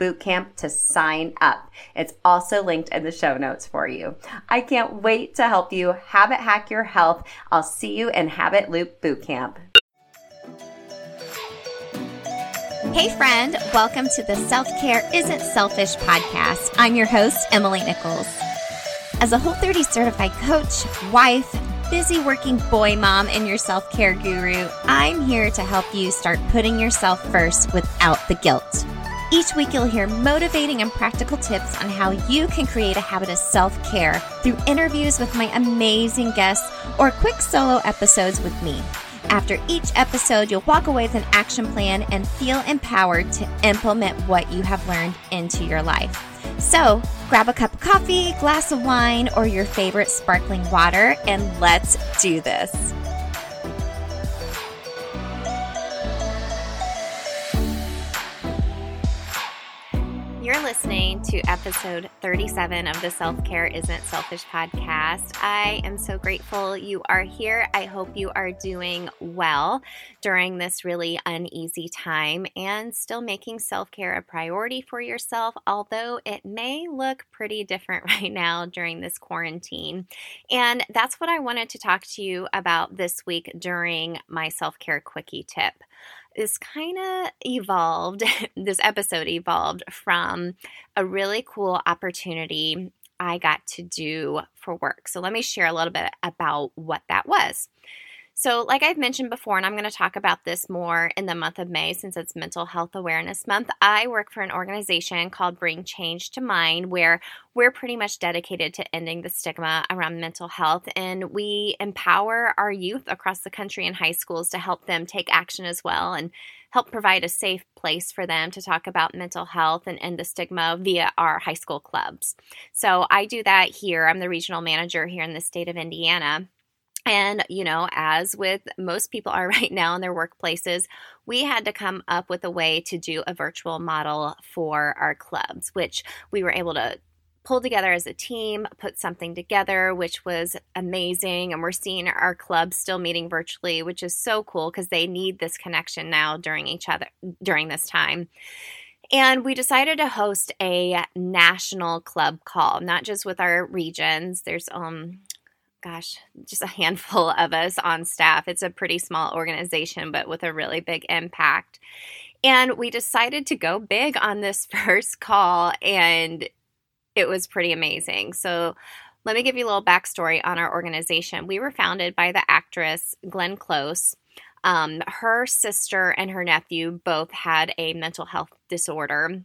bootcamp to sign up. It's also linked in the show notes for you. I can't wait to help you habit hack your health. I'll see you in Habit Loop Bootcamp. Hey, friend, welcome to the Self Care Isn't Selfish podcast. I'm your host, Emily Nichols. As a Whole 30 certified coach, wife, busy working boy mom, and your self care guru, I'm here to help you start putting yourself first without the guilt. Each week, you'll hear motivating and practical tips on how you can create a habit of self care through interviews with my amazing guests or quick solo episodes with me. After each episode, you'll walk away with an action plan and feel empowered to implement what you have learned into your life. So, grab a cup of coffee, glass of wine, or your favorite sparkling water, and let's do this. You're listening to episode 37 of the Self Care Isn't Selfish podcast. I am so grateful you are here. I hope you are doing well during this really uneasy time and still making self care a priority for yourself, although it may look pretty different right now during this quarantine. And that's what I wanted to talk to you about this week during my self care quickie tip this kind of evolved, this episode evolved from a really cool opportunity I got to do for work. So let me share a little bit about what that was. So, like I've mentioned before, and I'm going to talk about this more in the month of May since it's Mental Health Awareness Month, I work for an organization called Bring Change to Mind, where we're pretty much dedicated to ending the stigma around mental health. And we empower our youth across the country in high schools to help them take action as well and help provide a safe place for them to talk about mental health and end the stigma via our high school clubs. So I do that here. I'm the regional manager here in the state of Indiana. And, you know, as with most people are right now in their workplaces, we had to come up with a way to do a virtual model for our clubs, which we were able to pull together as a team, put something together, which was amazing. And we're seeing our clubs still meeting virtually, which is so cool because they need this connection now during each other during this time. And we decided to host a national club call, not just with our regions. There's um gosh, just a handful of us on staff. It's a pretty small organization, but with a really big impact. And we decided to go big on this first call, and it was pretty amazing. So, let me give you a little backstory on our organization. We were founded by the actress Glenn Close. Um, her sister and her nephew both had a mental health disorder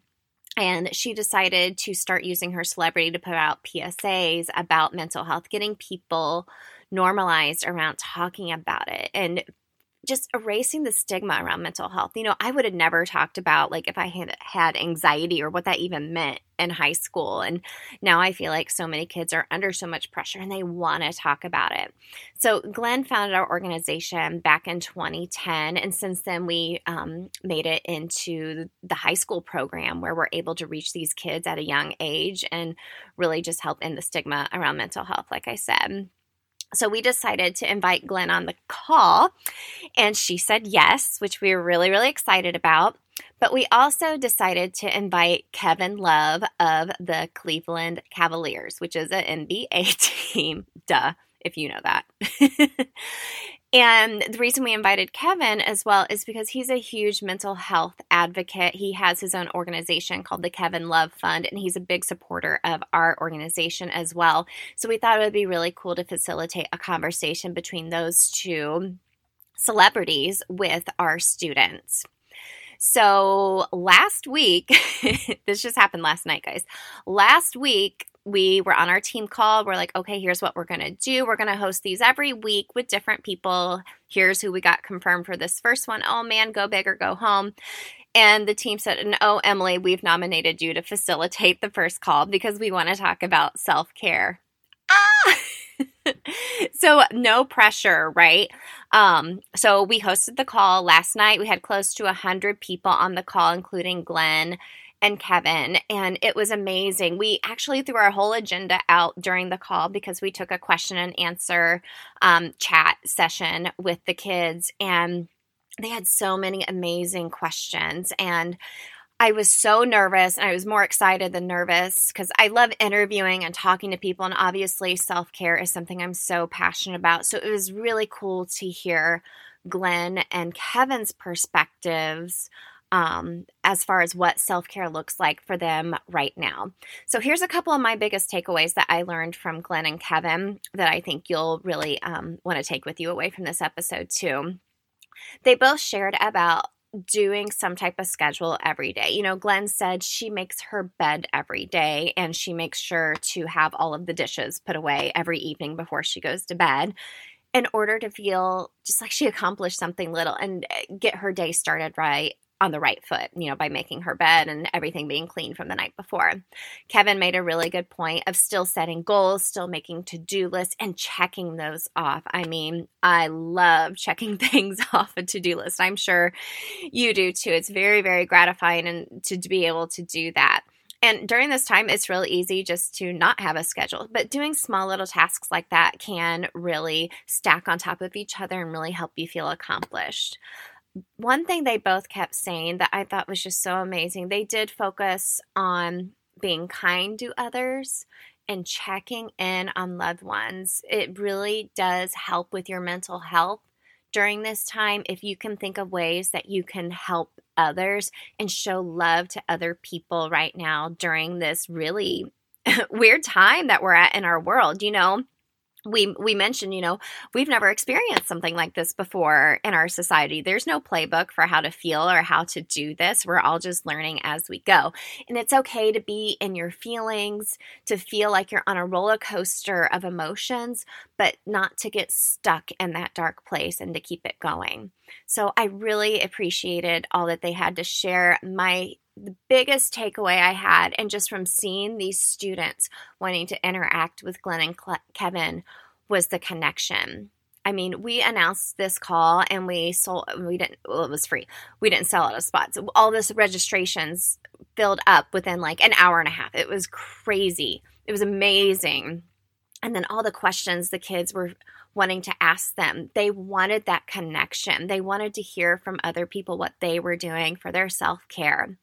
and she decided to start using her celebrity to put out PSAs about mental health, getting people normalized around talking about it. And just erasing the stigma around mental health. You know, I would have never talked about like if I had had anxiety or what that even meant in high school. And now I feel like so many kids are under so much pressure and they want to talk about it. So Glenn founded our organization back in 2010. And since then, we um, made it into the high school program where we're able to reach these kids at a young age and really just help end the stigma around mental health, like I said. So we decided to invite Glenn on the call, and she said yes, which we were really, really excited about. But we also decided to invite Kevin Love of the Cleveland Cavaliers, which is an NBA team. Duh, if you know that. And the reason we invited Kevin as well is because he's a huge mental health advocate. He has his own organization called the Kevin Love Fund, and he's a big supporter of our organization as well. So we thought it would be really cool to facilitate a conversation between those two celebrities with our students. So last week, this just happened last night, guys. Last week, we were on our team call. We're like, okay, here's what we're going to do. We're going to host these every week with different people. Here's who we got confirmed for this first one. Oh man, go big or go home. And the team said, and oh, Emily, we've nominated you to facilitate the first call because we want to talk about self care. Ah! so no pressure right um so we hosted the call last night we had close to 100 people on the call including glenn and Kevin, and it was amazing. We actually threw our whole agenda out during the call because we took a question and answer um, chat session with the kids, and they had so many amazing questions. And I was so nervous, and I was more excited than nervous because I love interviewing and talking to people, and obviously, self care is something I'm so passionate about. So it was really cool to hear Glenn and Kevin's perspectives um, as far as what self care looks like for them right now. So, here's a couple of my biggest takeaways that I learned from Glenn and Kevin that I think you'll really um, want to take with you away from this episode, too. They both shared about doing some type of schedule every day. You know, Glenn said she makes her bed every day and she makes sure to have all of the dishes put away every evening before she goes to bed in order to feel just like she accomplished something little and eh, get her day started right on the right foot, you know, by making her bed and everything being clean from the night before. Kevin made a really good point of still setting goals, still making to do lists, and checking those off. I mean, I love checking things off a to do list. I'm sure you do too. It's very, very gratifying and to be able to do that. And during this time, it's really easy just to not have a schedule. But doing small little tasks like that can really stack on top of each other and really help you feel accomplished one thing they both kept saying that I thought was just so amazing, they did focus on being kind to others and checking in on loved ones. It really does help with your mental health during this time if you can think of ways that you can help others and show love to other people right now during this really weird time that we're at in our world. You know, we we mentioned you know we've never experienced something like this before in our society. There's no playbook for how to feel or how to do this. We're all just learning as we go. And it's okay to be in your feelings to feel like you're on a roller coaster of emotions but not to get stuck in that dark place and to keep it going. So i really appreciated all that they had to share. My the biggest takeaway I had, and just from seeing these students wanting to interact with Glenn and Kevin, was the connection. I mean, we announced this call and we sold, we didn't, well, it was free. We didn't sell out of spots. All this registrations filled up within like an hour and a half. It was crazy. It was amazing. And then all the questions the kids were wanting to ask them, they wanted that connection. They wanted to hear from other people what they were doing for their self care.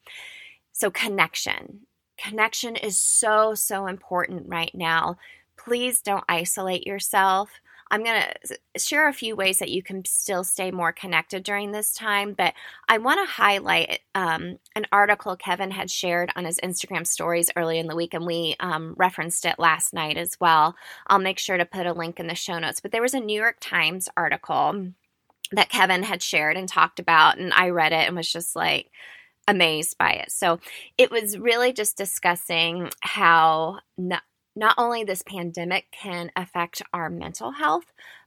So, connection. Connection is so, so important right now please don't isolate yourself. I'm going to share a few ways that you can still stay more connected during this time, but I want to highlight um, an article Kevin had shared on his Instagram stories early in the week, and we um, referenced it last night as well. I'll make sure to put a link in the show notes, but there was a New York Times article that Kevin had shared and talked about, and I read it and was just like, amazed by it. So it was really just discussing how not only this pandemic can affect our mental health,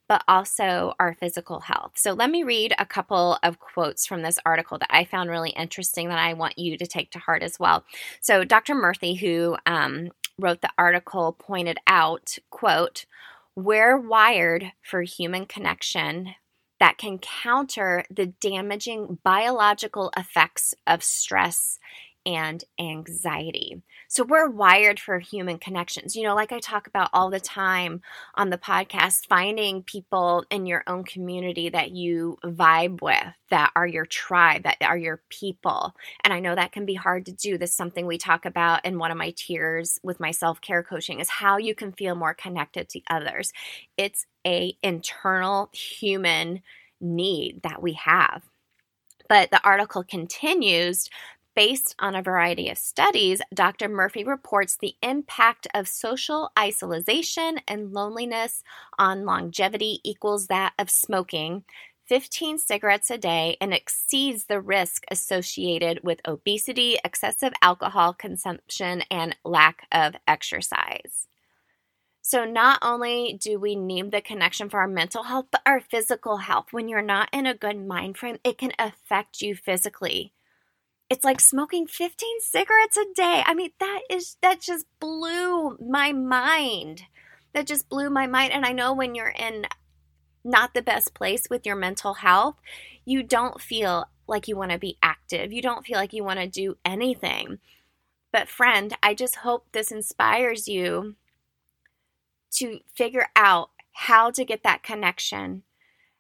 but also our physical health. So, let me read a couple of quotes from this article that I found really interesting that I want you to take to heart as well. So, Dr. Murthy, who um, wrote the article, pointed out, quote, we're wired for human connection that can counter the damaging biological effects of stress and anxiety. So we're wired for human connections. You know, like I talk about all the time on the podcast, finding people in your own community that you vibe with, that are your tribe, that are your people. And I know that can be hard to do. This something we talk about in one of my tiers with my self-care coaching is how you can feel more connected to others. It's a internal human need that we have. But the article continues Based on a variety of studies, Dr. Murthy reports the impact of social isolation and loneliness on longevity equals that of smoking 15 cigarettes a day and exceeds the risk associated with obesity, excessive alcohol consumption, and lack of exercise. So, not only do we need the connection for our mental health, but our physical health. When you're not in a good mind frame, it can affect you physically it's like smoking 15 cigarettes a day. I mean, that is that just blew my mind. That just blew my mind. And I know when you're in not the best place with your mental health, you don't feel like you want to be active. You don't feel like you want to do anything. But friend, I just hope this inspires you to figure out how to get that connection,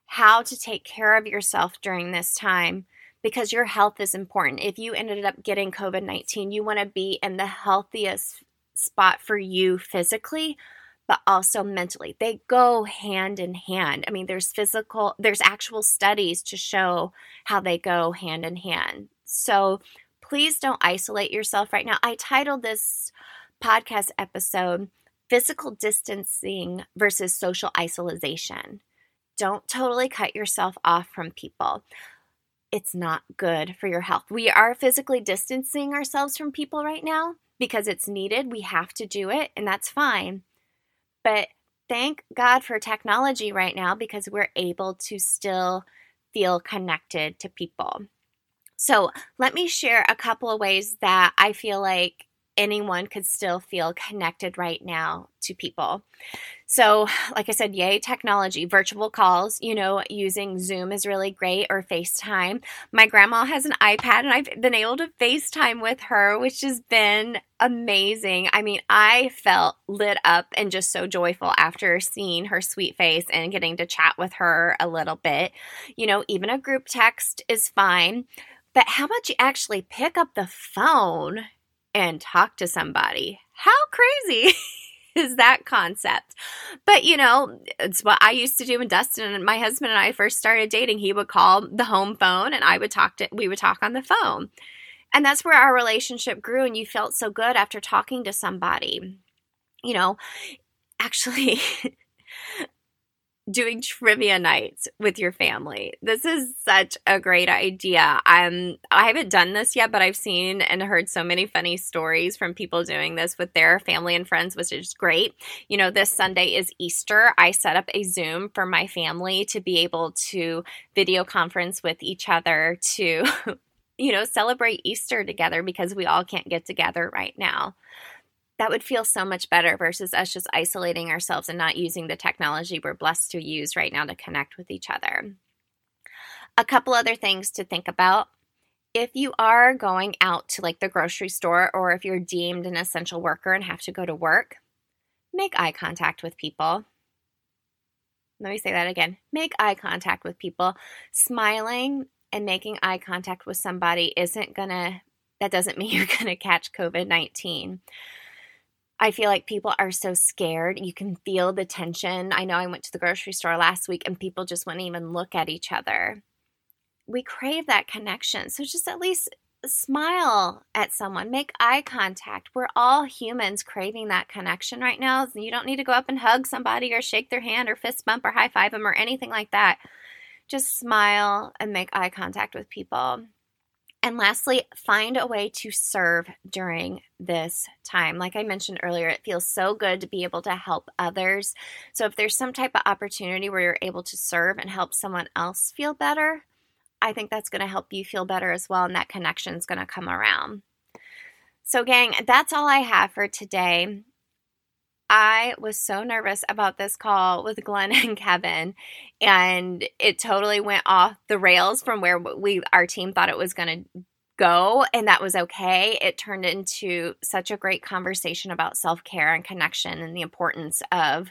how to take care of yourself during this time because your health is important. If you ended up getting COVID 19, you want to be in the healthiest spot for you physically, but also mentally. They go hand in hand. I mean, there's physical, there's actual studies to show how they go hand in hand. So please don't isolate yourself right now. I titled this podcast episode Physical Distancing versus Social Isolation. Don't totally cut yourself off from people it's not good for your health. We are physically distancing ourselves from people right now because it's needed. We have to do it, and that's fine. But thank God for technology right now because we're able to still feel connected to people. So, let me share a couple of ways that I feel like anyone could still feel connected right now to people. So, like I said, yay, technology, virtual calls, you know, using Zoom is really great or FaceTime. My grandma has an iPad and I've been able to FaceTime with her, which has been amazing. I mean, I felt lit up and just so joyful after seeing her sweet face and getting to chat with her a little bit. You know, even a group text is fine. But how about you actually pick up the phone and talk to somebody? How crazy is that concept? But you know, it's what I used to do when Dustin and my husband and I first started dating. He would call the home phone and I would talk to we would talk on the phone. And that's where our relationship grew and you felt so good after talking to somebody. You know, actually doing trivia nights with your family. This is such a great idea. Um, I haven't done this yet, but I've seen and heard so many funny stories from people doing this with their family and friends, which is great. You know, this Sunday is Easter. I set up a Zoom for my family to be able to video conference with each other to, you know, celebrate Easter together because we all can't get together right now that would feel so much better versus us just isolating ourselves and not using the technology we're blessed to use right now to connect with each other. A couple other things to think about. If you are going out to like the grocery store or if you're deemed an essential worker and have to go to work, make eye contact with people. Let me say that again. Make eye contact with people. Smiling and making eye contact with somebody isn't going to, that doesn't mean you're going to catch COVID 19. I feel like people are so scared. You can feel the tension. I know I went to the grocery store last week and people just wouldn't even look at each other. We crave that connection. So just at least smile at someone, make eye contact. We're all humans craving that connection right now. You don't need to go up and hug somebody or shake their hand or fist bump or high five them or anything like that. Just smile and make eye contact with people. And lastly, find a way to serve during this time. Like I mentioned earlier, it feels so good to be able to help others. So if there's some type of opportunity where you're able to serve and help someone else feel better, I think that's going to help you feel better as well. And that connection is going to come around. So, gang, that's all I have for today. I was so nervous about this call with Glenn and Kevin, and it totally went off the rails from where we our team thought it was going to go, and that was okay. It turned into such a great conversation about self care and connection and the importance of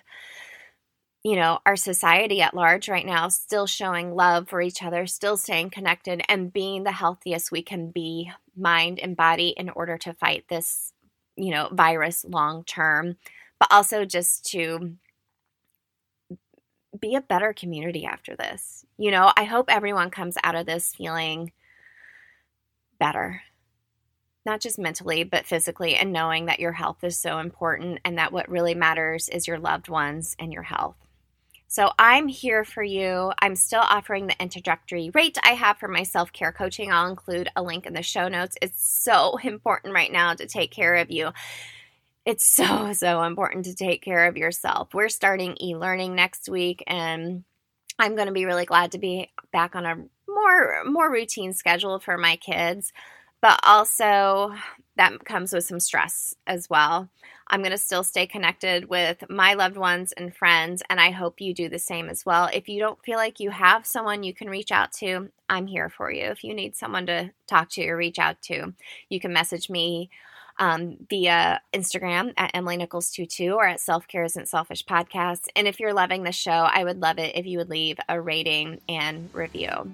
you know, our society at large right now still showing love for each other, still staying connected, and being the healthiest we can be, mind and body, in order to fight this, you know, virus long term but also just to be a better community after this. You know, I hope everyone comes out of this feeling better, not just mentally, but physically, and knowing that your health is so important and that what really matters is your loved ones and your health. So I'm here for you. I'm still offering the introductory rate I have for my self care coaching. I'll include a link in the show notes. It's so important right now to take care of you it's so, so important to take care of yourself. We're starting e learning next week, and I'm going to be really glad to be back on a more more routine schedule for my kids but also that comes with some stress as well. I'm going to still stay connected with my loved ones and friends, and I hope you do the same as well. If you don't feel like you have someone you can reach out to, I'm here for you. If you need someone to talk to or reach out to, you can message me um, via Instagram at Emily Nichols 22 or at Self Care Isn't Selfish Podcast. And if you're loving the show, I would love it if you would leave a rating and review.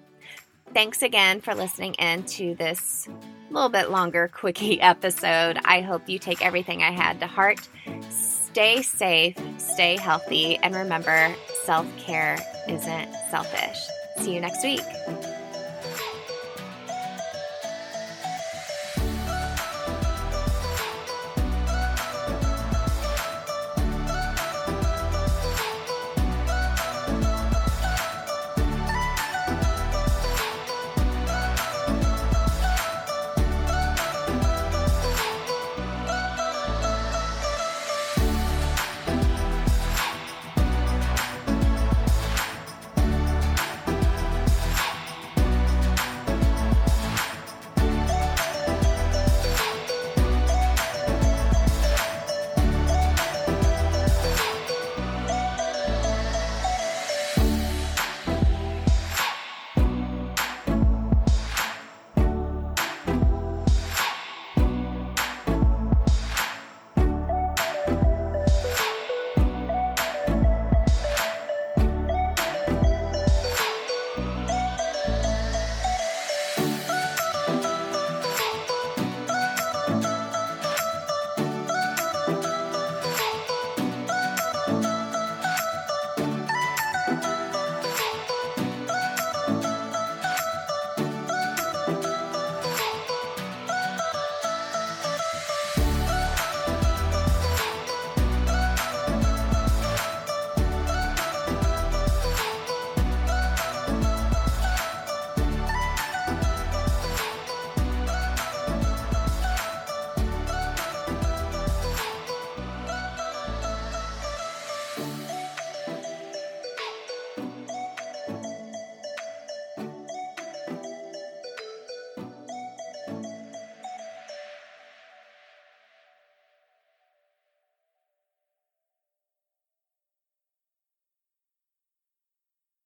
Thanks again for listening in to this little bit longer quickie episode. I hope you take everything I had to heart. Stay safe, stay healthy, and remember self care isn't selfish. See you next week.